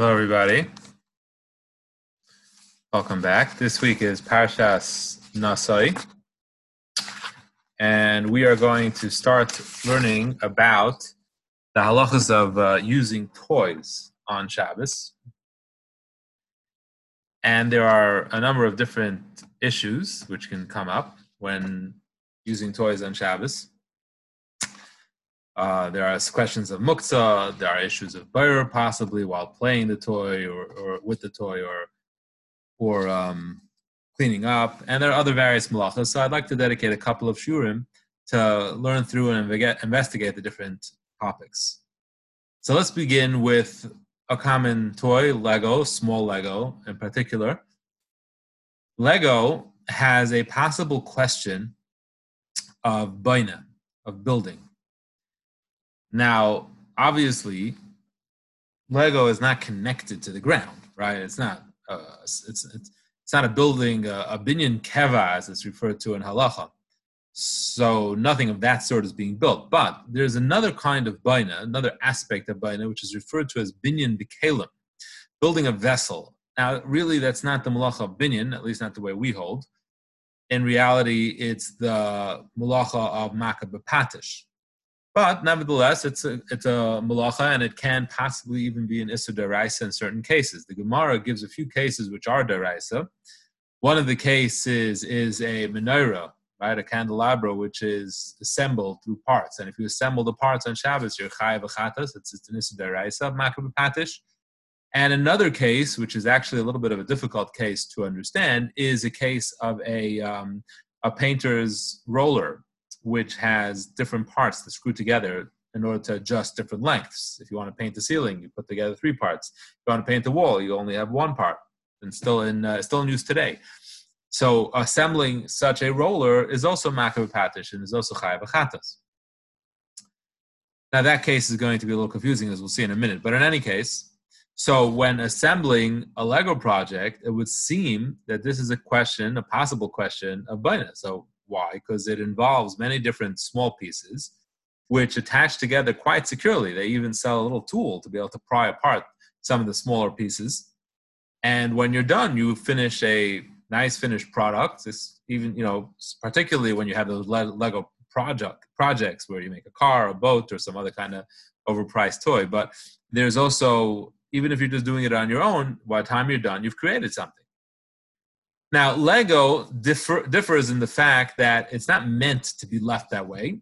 Hello, everybody. Welcome back. This week is Parshas Nasai, and we are going to start learning about the halachas of uh, using toys on Shabbos. And there are a number of different issues which can come up when using toys on Shabbos. Uh, there are questions of muktzah. There are issues of bayr possibly while playing the toy or, or with the toy or or um, cleaning up, and there are other various malachas. So I'd like to dedicate a couple of shurim to learn through and investigate the different topics. So let's begin with a common toy, Lego, small Lego in particular. Lego has a possible question of boneh, of building. Now, obviously, Lego is not connected to the ground, right? It's not. Uh, it's, it's it's not a building, uh, a binyan keva as it's referred to in halacha. So nothing of that sort is being built. But there's another kind of boneh, another aspect of boneh, which is referred to as binyan bekalim, building a vessel. Now, really, that's not the malacha of binyan, at least not the way we hold. In reality, it's the malacha of makeh bapatish, but nevertheless, it's a it's a malacha, and it can possibly even be an isser d'oraisa in certain cases. The Gemara gives a few cases which are deraisa. One of the cases is a menorah, right, a candelabra, which is assembled through parts. And if you assemble the parts on Shabbos, you're chayav achatas. It's, it's an isser d'oraisa, makabapatish. And another case, which is actually a little bit of a difficult case to understand, is a case of a um, a painter's roller which has different parts that screw together in order to adjust different lengths. If you want to paint the ceiling, you put together three parts. If you want to paint the wall, you only have one part, and still in uh, still in use today. So assembling such a roller is also makeh bapatish and is also chayav achatas. Now that case is going to be a little confusing, as we'll see in a minute. But in any case, so when assembling a Lego project, it would seem that this is a question, a possible question of boneh. So why? Because it involves many different small pieces which attach together quite securely. They even sell a little tool to be able to pry apart some of the smaller pieces. And when you're done, you finish a nice finished product. It's even, you know, particularly when you have those Lego project projects where you make a car, a boat, or some other kind of overpriced toy. But there's also, even if you're just doing it on your own, by the time you're done, you've created something. Now, Lego differ, differs in the fact that it's not meant to be left that way,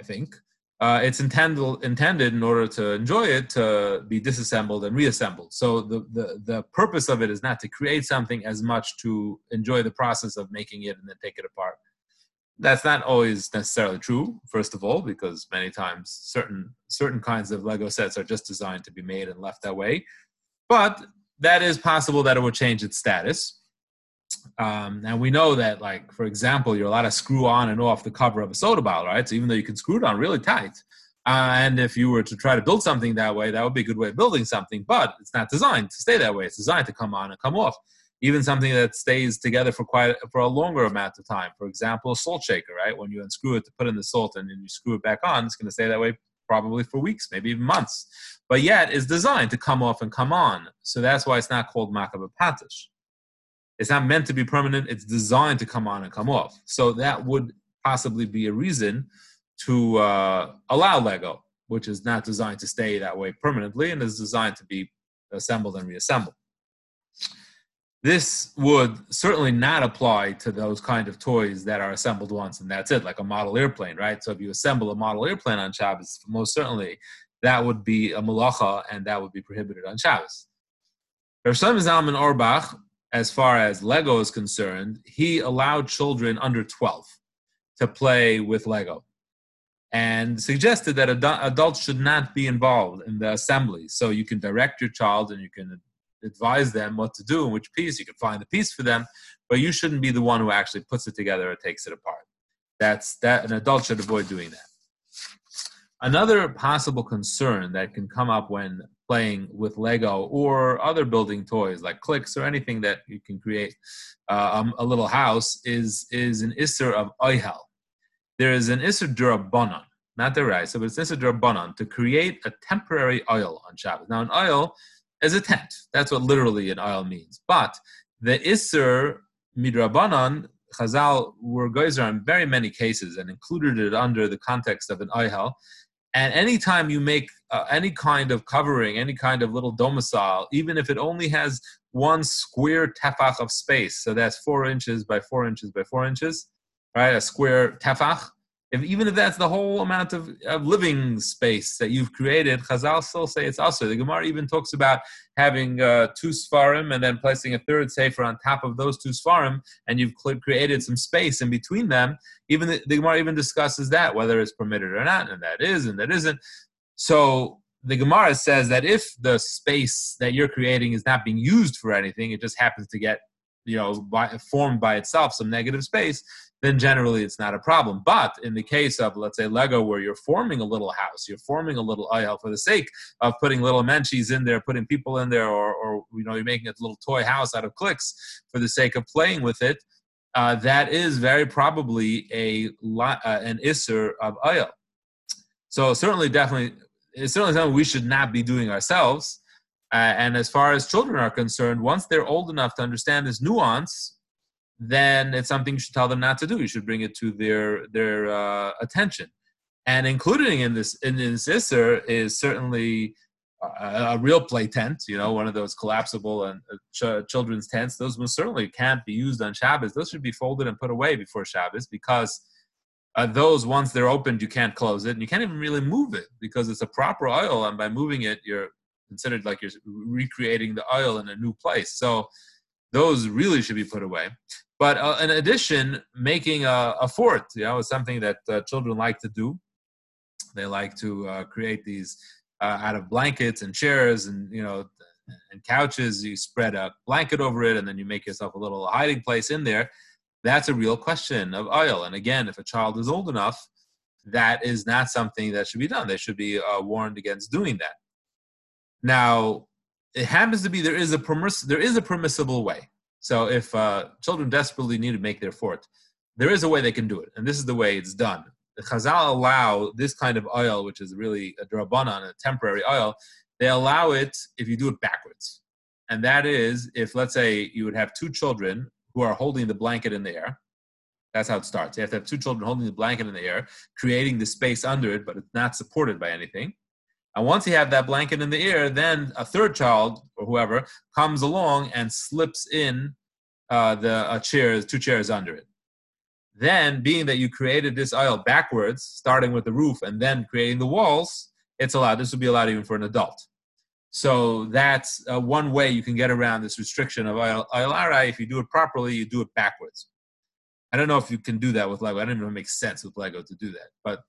I think. Uh, it's intended, intended in order to enjoy it to be disassembled and reassembled. So the, the, the purpose of it is not to create something as much to enjoy the process of making it and then take it apart. That's not always necessarily true, first of all, because many times certain certain kinds of Lego sets are just designed to be made and left that way. But that is possible that it will change its status um, and we know that, like for example, you're allowed to screw on and off the cover of a soda bottle, right? So even though you can screw it on really tight, uh, and if you were to try to build something that way, that would be a good way of building something. But it's not designed to stay that way. It's designed to come on and come off. Even something that stays together for quite for a longer amount of time. For example, a salt shaker, right? When you unscrew it to put in the salt and then you screw it back on, it's going to stay that way probably for weeks, maybe even months. But yet, it's designed to come off and come on. So that's why it's not called makeh bapatish. It's not meant to be permanent. It's designed to come on and come off. So that would possibly be a reason to uh, allow Lego, which is not designed to stay that way permanently and is designed to be assembled and reassembled. This would certainly not apply to those kind of toys that are assembled once and that's it, like a model airplane, right? So if you assemble a model airplane on Shabbos, most certainly that would be a malacha and that would be prohibited on Shabbos. Rav Zalman Auerbach as far as Lego is concerned, he allowed children under 12 to play with Lego and suggested that ad- adults should not be involved in the assembly. So you can direct your child and you can advise them what to do and which piece. You can find the piece for them, but you shouldn't be the one who actually puts it together or takes it apart. That's that an adult should avoid doing that. Another possible concern that can come up when playing with Lego or other building toys like Clics or anything that you can create uh, um, a little house is is an isser of oihel. There is an isser durabanan, not the right, so it's isser durabanan to create a temporary ohel on Shabbos. Now, an ohel, is a tent. That's what literally an ohel means. But the Isser Midrabanan, Chazal were gozer in very many cases and included it under the context of an ohel. And anytime you make uh, any kind of covering, any kind of little domicile, even if it only has one square tefach of space, so that's four inches by four inches by four inches, right? A square tefach, if, even if that's the whole amount of, of living space that you've created, Chazal still say it's also. The Gemara even talks about having uh, two Sfarim and then placing a third Sefer on top of those two Sfarim, and you've created some space in between them. Even the, the Gemara even discusses that, whether it's permitted or not, and that is and that isn't. So the Gemara says that if the space that you're creating is not being used for anything, it just happens to get you know by, formed by itself some negative space then generally it's not a problem. But in the case of, let's say, Lego, where you're forming a little house, you're forming a little ohel for the sake of putting little menchies in there, putting people in there, or, or you know, you're making a little toy house out of Clics for the sake of playing with it, uh, that is very probably a uh, an isser of ohel. So certainly, definitely, it's certainly something we should not be doing ourselves. Uh, and as far as children are concerned, once they're old enough to understand this nuance, then it's something you should tell them not to do. You should bring it to their their uh, attention. And including in this in this isser is certainly a, a, real play tent, you know, one of those collapsible and uh, ch- children's tents. Those most certainly can't be used on Shabbos. Those should be folded and put away before Shabbos because uh, those once they're opened, you can't close it and you can't even really move it because it's a proper ohel, and by moving it, you're considered like you're recreating the ohel in a new place. So those really should be put away. But uh, in addition, making a, a, fort, you know, is something that uh, children like to do. They like to uh, create these uh, out of blankets and chairs and you know and couches. You spread a blanket over it, and then you make yourself a little hiding place in there. That's a real question of ohel. And again, if a child is old enough, that is not something that should be done. They should be uh, warned against doing that. Now, it happens to be there is a permiss- there is a permissible way. So if uh, children desperately need to make their fort, there is a way they can do it, and this is the way it's done. The Chazal allow this kind of ohel, which is really a drabanan, a temporary ohel. They allow it if you do it backwards, and that is if let's say you would have two children who are holding the blanket in the air. That's how it starts. You have to have two children holding the blanket in the air, creating the space under it, but it's not supported by anything. And once you have that blanket in the air, then a third child or whoever comes along and slips in uh, the chair, two chairs under it. Then, being that you created this ohel backwards, starting with the roof and then creating the walls, it's allowed. This would be allowed even for an adult. So that's uh, one way you can get around this restriction of arai. If you do it properly, you do it backwards. I don't know if you can do that with Lego. I don't even know if it makes sense with Lego to do that. But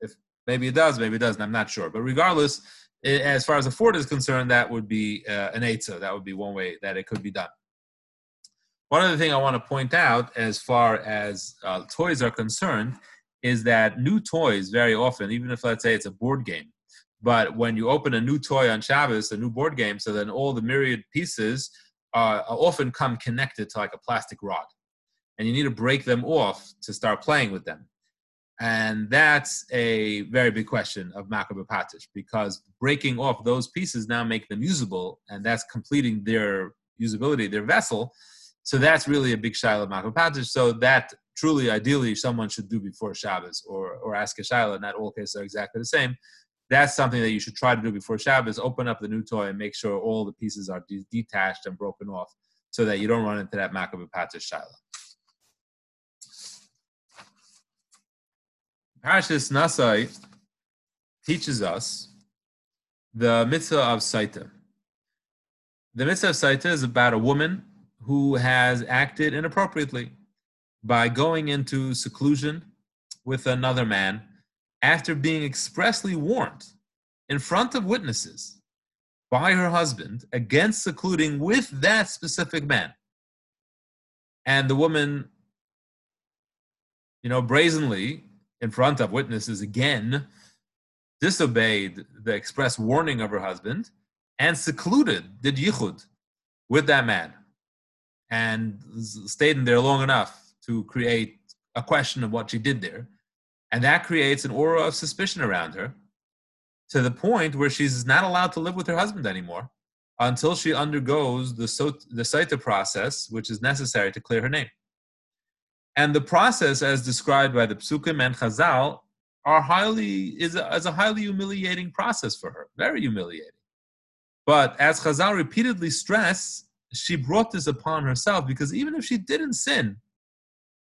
if Maybe it does, maybe it doesn't. I'm not sure. But regardless, as far as a fort is concerned, that would be uh, an eitzah. That would be one way that it could be done. One other thing I want to point out, as far as uh, toys are concerned, is that new toys very often, even if let's say it's a board game, but when you open a new toy on Shabbos, a new board game, so then all the myriad pieces uh, often come connected to like a plastic rod, and you need to break them off to start playing with them. And that's a very big question of Makkah Patish because breaking off those pieces now make them usable, and that's completing their usability, their vessel. So that's really a big shaila of Makkah Patish. So that truly, ideally, someone should do before Shabbos or, or ask a shaila. Not all cases are exactly the same. That's something that you should try to do before Shabbos. Open up the new toy and make sure all the pieces are de- detached and broken off so that you don't run into that Makkah Patish shaila. Parashas Nasai teaches us the mitzvah of Sotah. The mitzvah of Sotah is about a woman who has acted inappropriately by going into seclusion with another man after being expressly warned in front of witnesses by her husband against secluding with that specific man. And the woman, you know, brazenly in front of witnesses again, disobeyed the express warning of her husband, and secluded, did yichud with that man, and stayed in there long enough to create a question of what she did there. And that creates an aura of suspicion around her to the point where she's not allowed to live with her husband anymore until she undergoes the, the Sotah process, which is necessary to clear her name. And the process, as described by the Psukim and Chazal, are highly is a, is a highly humiliating process for her, very humiliating. But as Chazal repeatedly stress, she brought this upon herself because even if she didn't sin,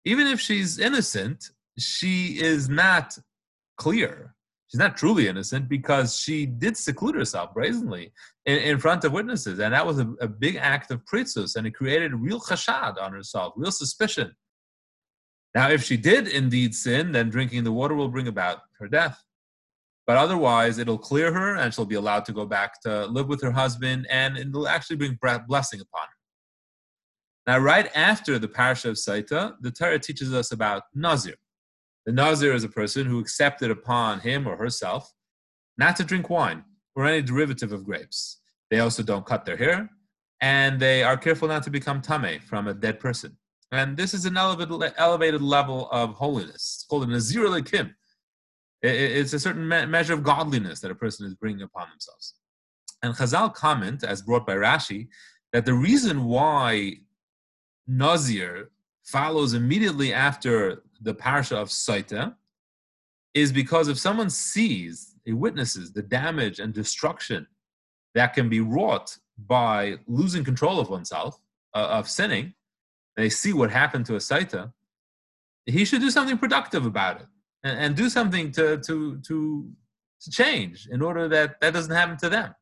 even if she's innocent, she is not clear. She's not truly innocent because she did seclude herself brazenly in, in front of witnesses. And that was a, a big act of pritzus, and it created real chashad on herself, real suspicion. Now, if she did indeed sin, then drinking the water will bring about her death. But otherwise, it'll clear her and she'll be allowed to go back to live with her husband, and it'll actually bring blessing upon her. Now, right after the parasha of Sotah, the Torah teaches us about Nazir. The Nazir is a person who accepted upon him or herself not to drink wine or any derivative of grapes. They also don't cut their hair, and they are careful not to become tame from a dead person. And this is an elevated, level of holiness. It's called a Nazir Lekim. It's a certain me- measure of godliness that a person is bringing upon themselves. And Chazal comment, as brought by Rashi, that the reason why Nazir follows immediately after the parsha of Sotah is because if someone sees, he witnesses the damage and destruction that can be wrought by losing control of oneself, uh, of sinning, they see what happened to a Sotah, he should do something productive about it and, and do something to, to, to, to change in order that that doesn't happen to them.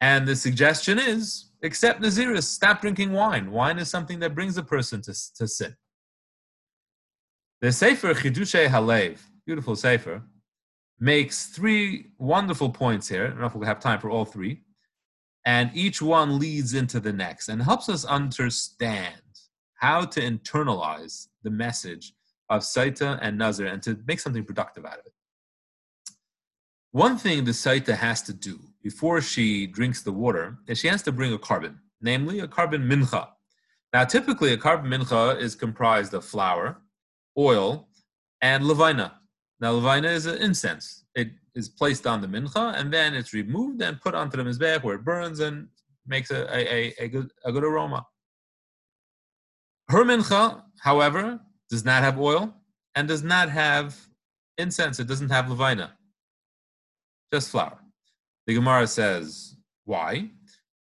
And the suggestion is accept Naziris, stop drinking wine. Wine is something that brings a person to, to sin. The Sefer Chiddushei HaLev, beautiful Sefer, makes three wonderful points here. I don't know if we'll have time for all three. And each one leads into the next and helps us understand how to internalize the message of Sotah and Nazir and to make something productive out of it. One thing the Sotah has to do before she drinks the water is she has to bring a korban, namely a korban mincha. Now, typically, a korban mincha is comprised of flour, oil, and levonah. Now, levonah is an incense. It is placed on the mincha, and then it's removed and put onto the mizbech where it burns and makes a, a, a, good, a good aroma. Her mincha, however, does not have oil and does not have incense. It doesn't have levonah, just flour. The Gemara says, why?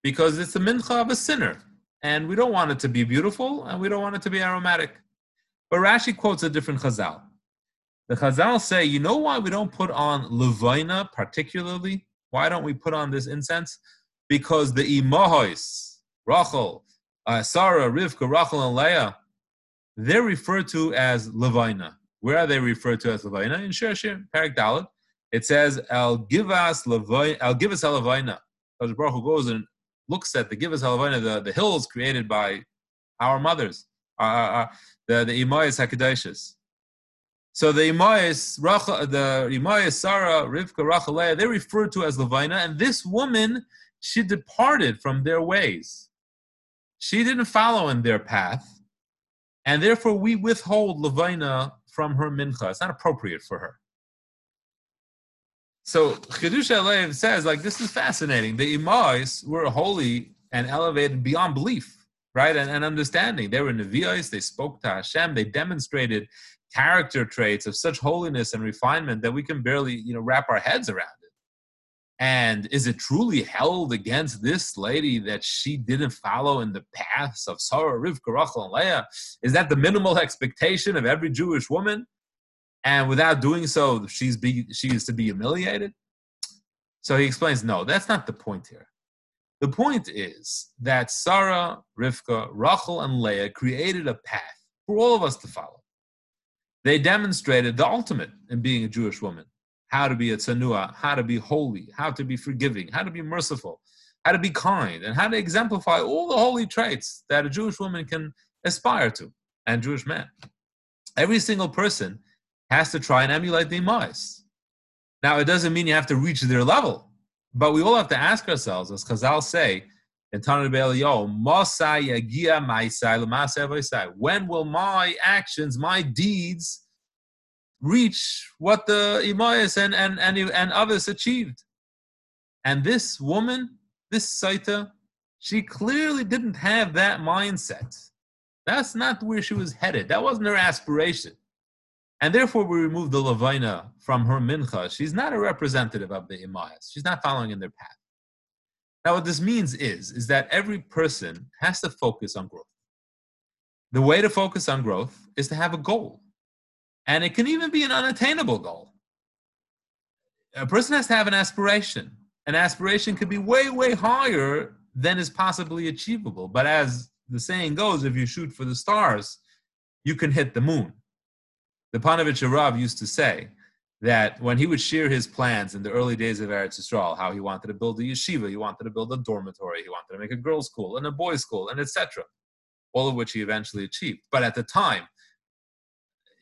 Because it's the mincha of a sinner, and we don't want it to be beautiful, and we don't want it to be aromatic. But Rashi quotes a different chazal. The chazal say, you know why we don't put on levonah particularly? Why don't we put on this incense? Because the imahois, Rachel, uh, Sarah, Rivka, Rachel, and Leah, they're referred to as levonah. Where are they referred to as levonah? In Shir Parak Dalit, it says, "I'll give us levonah." I'll give us. Baruch Hu goes and looks at the give us levonah, the, the hills created by our mothers, uh, uh, uh the the Imayas Hakadashis. So the Imayas, the Imayas Sarah, Rivka, Rachel, they're referred to as levonah, and this woman, she departed from their ways. She didn't follow in their path and therefore we withhold Levonah from her mincha. It's not appropriate for her. So Chiddushei HaLev says, like, this is fascinating. The Imais were holy and elevated beyond belief, right? And, and understanding. They were Nevi'is, they spoke to Hashem, they demonstrated character traits of such holiness and refinement that we can barely, you know, wrap our heads around. It. And is it truly held against this lady that she didn't follow in the paths of Sarah, Rivka, Rachel, and Leah? Is that the minimal expectation of every Jewish woman? And without doing so, she's be, she is to be humiliated? So he explains, no, that's not the point here. The point is that Sarah, Rivka, Rachel, and Leah created a path for all of us to follow. They demonstrated the ultimate in being a Jewish woman how to be a tsanua, how to be holy, how to be forgiving, how to be merciful, how to be kind, and how to exemplify all the holy traits that a Jewish woman can aspire to, and Jewish man. Every single person has to try and emulate the Imais. Now, it doesn't mean you have to reach their level, but we all have to ask ourselves, as Chazal say, in Tanur when will my actions, my deeds, reach what the Imayas and, and, and, and others achieved. And this woman, this Sotah, she clearly didn't have that mindset. That's not where she was headed. That wasn't her aspiration. And therefore, we remove the Levonah from her mincha. She's not a representative of the Imayas. She's not following in their path. Now, what this means is, is that every person has to focus on growth. The way to focus on growth is to have a goal. And it can even be an unattainable goal. A person has to have an aspiration. An aspiration could be way, way higher than is possibly achievable. But as the saying goes, if you shoot for the stars, you can hit the moon. The Ponevezh Rav used to say that when he would share his plans in the early days of Eretz Yisrael, how he wanted to build a yeshiva, he wanted to build a dormitory, he wanted to make a girls' school and a boys' school, and etc., all of which he eventually achieved. But at the time,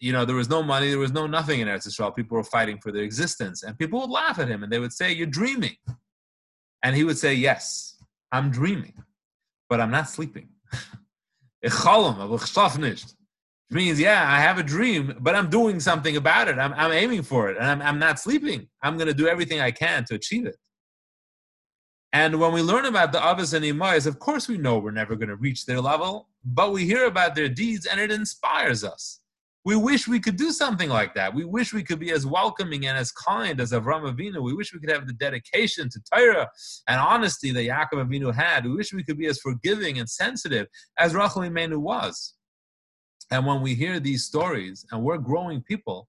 you know, there was no money, there was no nothing in Eretz Yisrael. People were fighting for their existence, and people would laugh at him, and they would say, "You're dreaming," and he would say, "Yes, I'm dreaming, but I'm not sleeping." means, yeah, I have a dream, but I'm doing something about it. I'm, I'm aiming for it, and I'm, I'm not sleeping. I'm going to do everything I can to achieve it. And when we learn about the Avos and Imayas, of course we know we're never going to reach their level, but we hear about their deeds and it inspires us. We wish we could do something like that. We wish we could be as welcoming and as kind as Avram Avinu. We wish we could have the dedication to Torah and honesty that Yaakov Avinu had. We wish we could be as forgiving and sensitive as Rachel Imenu was. And when we hear these stories and we're growing people,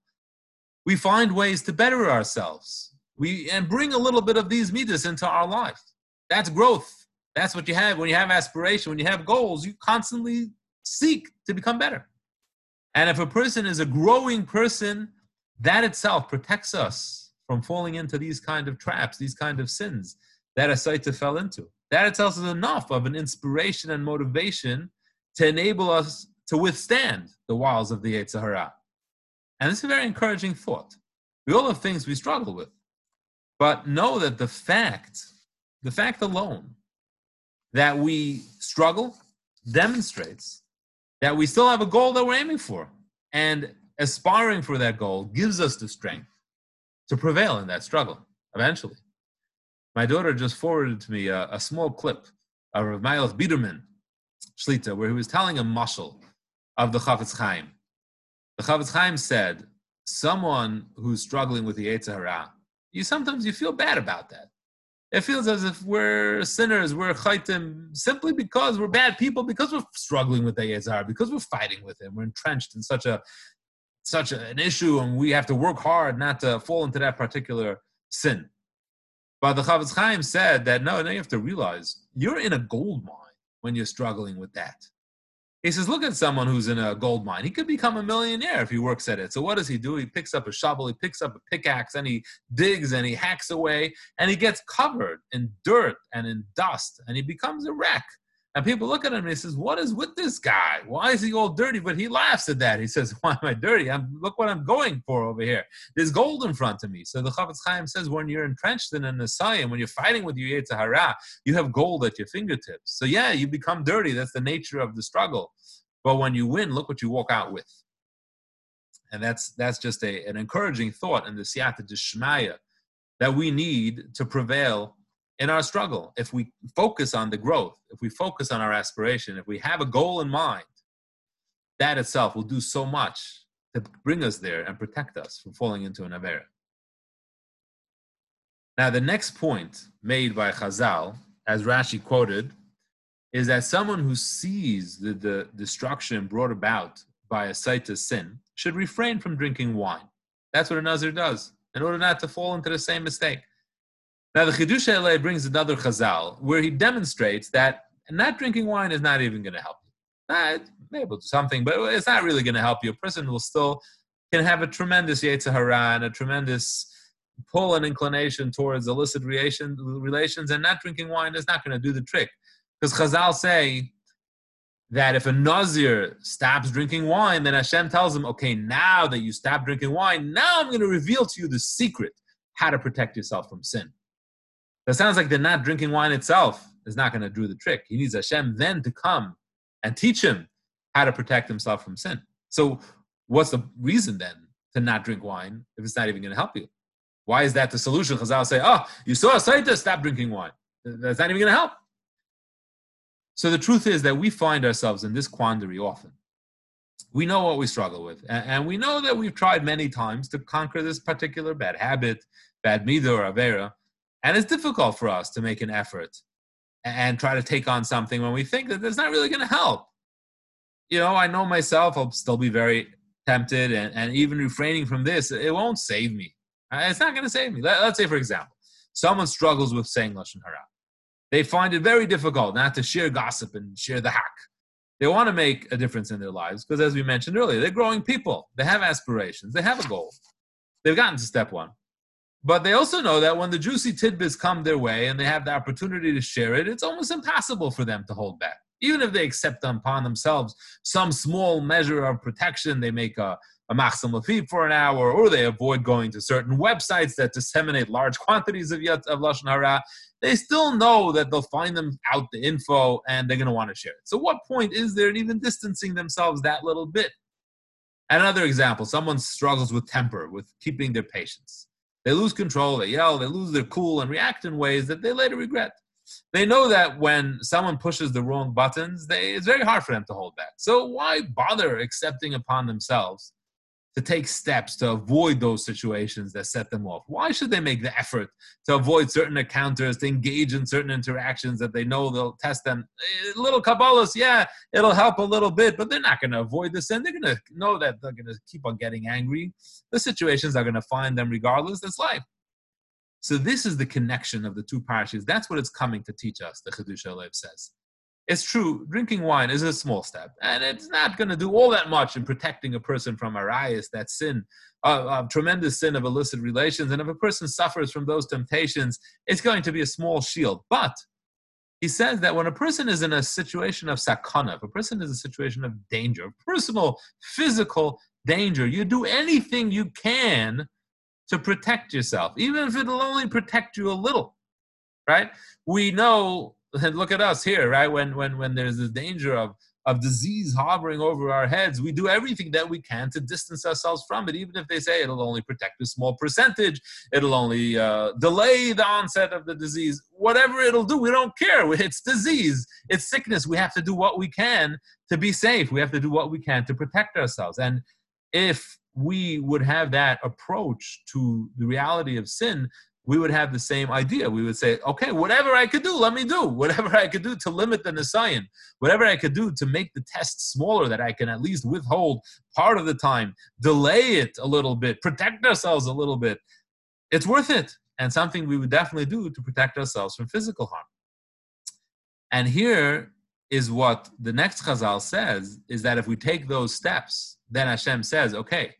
we find ways to better ourselves. We and bring a little bit of these midas into our life. That's growth. That's what you have when you have aspiration, when you have goals, you constantly seek to become better. And if a person is a growing person, that itself protects us from falling into these kind of traps, these kind of sins that a Sotah fell into. That itself is enough of an inspiration and motivation to enable us to withstand the wiles of the Yetzer Hara. And it's a very encouraging thought. We all have things we struggle with. But know that the fact, the fact alone that we struggle demonstrates that we still have a goal that we're aiming for. And aspiring for that goal gives us the strength to prevail in that struggle eventually. My daughter just forwarded to me a, a small clip of Meilech Biderman Shlita, where he was telling a mashal of the Chafetz Chaim. The Chafetz Chaim said, someone who's struggling with the Yetzer Hara, you sometimes you feel bad about that. It feels as if we're sinners, we're chaitim, simply because we're bad people, because we're struggling with the Yetzer Hara, because we're fighting with him, we're entrenched in such a such an issue, and we have to work hard not to fall into that particular sin. But the Chafetz Chaim said that no, now you have to realize you're in a gold mine when you're struggling with that. He says, look at someone who's in a gold mine. He could become a millionaire if he works at it. So what does he do? He picks up a shovel, he picks up a pickaxe, and he digs and he hacks away, and he gets covered in dirt and in dust, and he becomes a wreck. And people look at him and he says, What is with this guy? Why is he all dirty? But he laughs at that. He says, Why am I dirty? I'm, look what I'm going for over here. There's gold in front of me. So the Chafetz Chaim says, When you're entrenched in an Asayim, when you're fighting with your Yetzer Hara, you have gold at your fingertips. So yeah, you become dirty. That's the nature of the struggle. But when you win, look what you walk out with. And that's that's just a, an encouraging thought in the Siyata Dishmaya that we need to prevail in our struggle. If we focus on the growth, if we focus on our aspiration, if we have a goal in mind, that itself will do so much to bring us there and protect us from falling into an Avera. Now, the next point made by Chazal, as Rashi quoted, is that someone who sees the, the destruction brought about by a Sotah sin should refrain from drinking wine. That's what a does in order not to fall into the same mistake. Now, the Chiddushei HaLev brings another chazal where he demonstrates that not drinking wine is not even going to help you. Nah, maybe do something, but it's not really going to help you. A person will still can have a tremendous Yetzer Hara and a tremendous pull and inclination towards illicit relation, relations, and not drinking wine is not going to do the trick. Because Chazal say that if a Nazir stops drinking wine, then Hashem tells him, okay, now that you stop drinking wine, now I'm going to reveal to you the secret how to protect yourself from sin. That sounds like the not drinking wine itself is not going to do the trick. He needs Hashem then to come and teach him how to protect himself from sin. So, what's the reason then to not drink wine if it's not even going to help you? Why is that the solution? Chazal say, oh, you saw a Sotah, stop drinking wine. That's not even going to help. So the truth is that we find ourselves in this quandary often. We know what we struggle with, and we know that we've tried many times to conquer this particular bad habit, bad midah or avera, and it's difficult for us to make an effort and try to take on something when we think that that's not really going to help. You know, I know myself, I'll still be very tempted, and, and even refraining from this, it won't save me. Uh, it's not going to save me. Let, us say, for example, someone struggles with saying Lashon Hara. They find it very difficult not to share gossip and share the hack. They want to make a difference in their lives because, as we mentioned earlier, they're growing people. They have aspirations. They have a goal. They've gotten to step one. But they also know that when the juicy tidbits come their way and they have the opportunity to share it, it's almost impossible for them to hold back. Even if they accept upon themselves some small measure of protection, they make a, a machsom lefi for an hour, or they avoid going to certain websites that disseminate large quantities of yet of lashon hara. They still know that they'll find them out the info and they're going to want to share it. So, what point is there in even distancing themselves that little bit? Another example: someone struggles with temper, with keeping their patience. They lose control, they yell, they lose their cool, and react in ways that they later regret. They know that when someone pushes the wrong buttons, they, it's very hard for them to hold back. So why bother accepting upon themselves to take steps to avoid those situations that set them off? Why should they make the effort to avoid certain encounters, to engage in certain interactions that they know they'll test them? A little Kabbalahs, yeah, it'll help a little bit, but they're not going to avoid this. And They're going to know that they're going to keep on getting angry. The situations are going to find them regardless. That's life. So this is the connection of the two parashas. That's what it's coming to teach us, the Chiddushei HaLev says. It's true, drinking wine is a small step, and it's not going to do all that much in protecting a person from arayas, that sin, a uh, uh, tremendous sin of illicit relations. And if a person suffers from those temptations, it's going to be a small shield. But he says that when a person is in a situation of sakana, if a person is in a situation of danger, personal, physical danger, you do anything you can to protect yourself, even if it'll only protect you a little, right? We know look at us here, right? When when when there's the danger of of disease hovering over our heads, we do everything that we can to distance ourselves from it, even if they say it'll only protect a small percentage, it'll only uh, delay the onset of the disease. Whatever it'll do, we don't care. It's disease, it's sickness. We have to do what we can to be safe. We have to do what we can to protect ourselves. And if we would have that approach to the reality of sin, we would have the same idea. We would say, okay, whatever I could do, let me do. Whatever I could do to limit the Nisayon, whatever I could do to make the test smaller that I can at least withhold part of the time, delay it a little bit, protect ourselves a little bit. It's worth it. And something we would definitely do to protect ourselves from physical harm. And here is what the next Chazal says is that if we take those steps, then Hashem says, okay,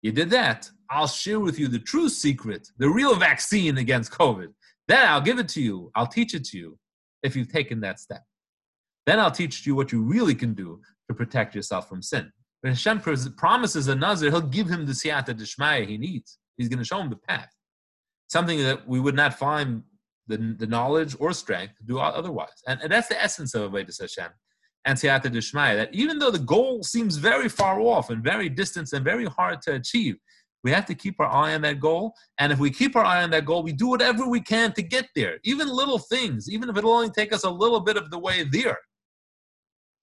you did that. I'll share with you the true secret, the real vaccine against COVID. Then I'll give it to you. I'll teach it to you if you've taken that step. Then I'll teach you what you really can do to protect yourself from sin. When Hashem promises a Nazir, he'll give him the siyata deshmaya he needs. He's going to show him the path. Something that we would not find the, the knowledge or strength to do otherwise. And, and that's the essence of to Hashem and Siyata Dishmaya, that even though the goal seems very far off and very distant and very hard to achieve, we have to keep our eye on that goal. And if we keep our eye on that goal, we do whatever we can to get there, even little things, even if it'll only take us a little bit of the way there.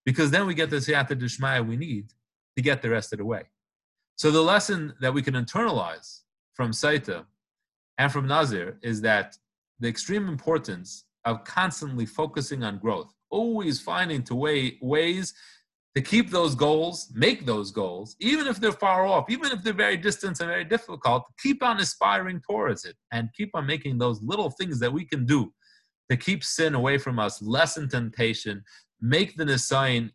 Because then we get the Siyata Dishmaya we need to get the rest of the way. So the lesson that we can internalize from Sotah and from Nazir is that the extreme importance of constantly focusing on growth always finding to way, ways to keep those goals, make those goals, even if they're far off, even if they're very distant and very difficult, keep on aspiring towards it and keep on making those little things that we can do to keep sin away from us, lessen temptation, make the Nisayon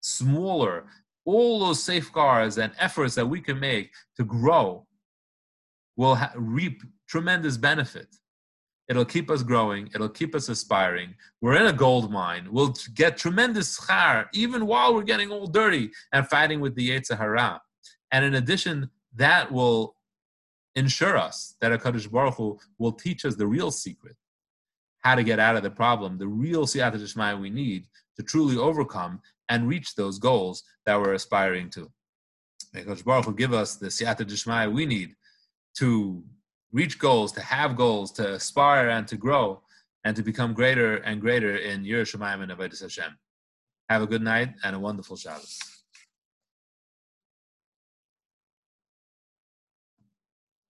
smaller. All those safeguards and efforts that we can make to grow will ha- reap tremendous benefit. It'll keep us growing. It'll keep us aspiring. We're in a gold mine. We'll get tremendous schar even while we're getting all dirty and fighting with the Yetzer Hara. And in addition, that will ensure us that HaKadosh Baruch Hu will teach us the real secret, how to get out of the problem, the real siyata dishmaya we need to truly overcome and reach those goals that we're aspiring to. May HaKadosh Baruch Hu give us the siyata dishmaya we need to reach goals, to have goals, to aspire and to grow. and to become greater and greater in Yiras Shamayim and Avodah Hashem. Have a good night and a wonderful Shabbos.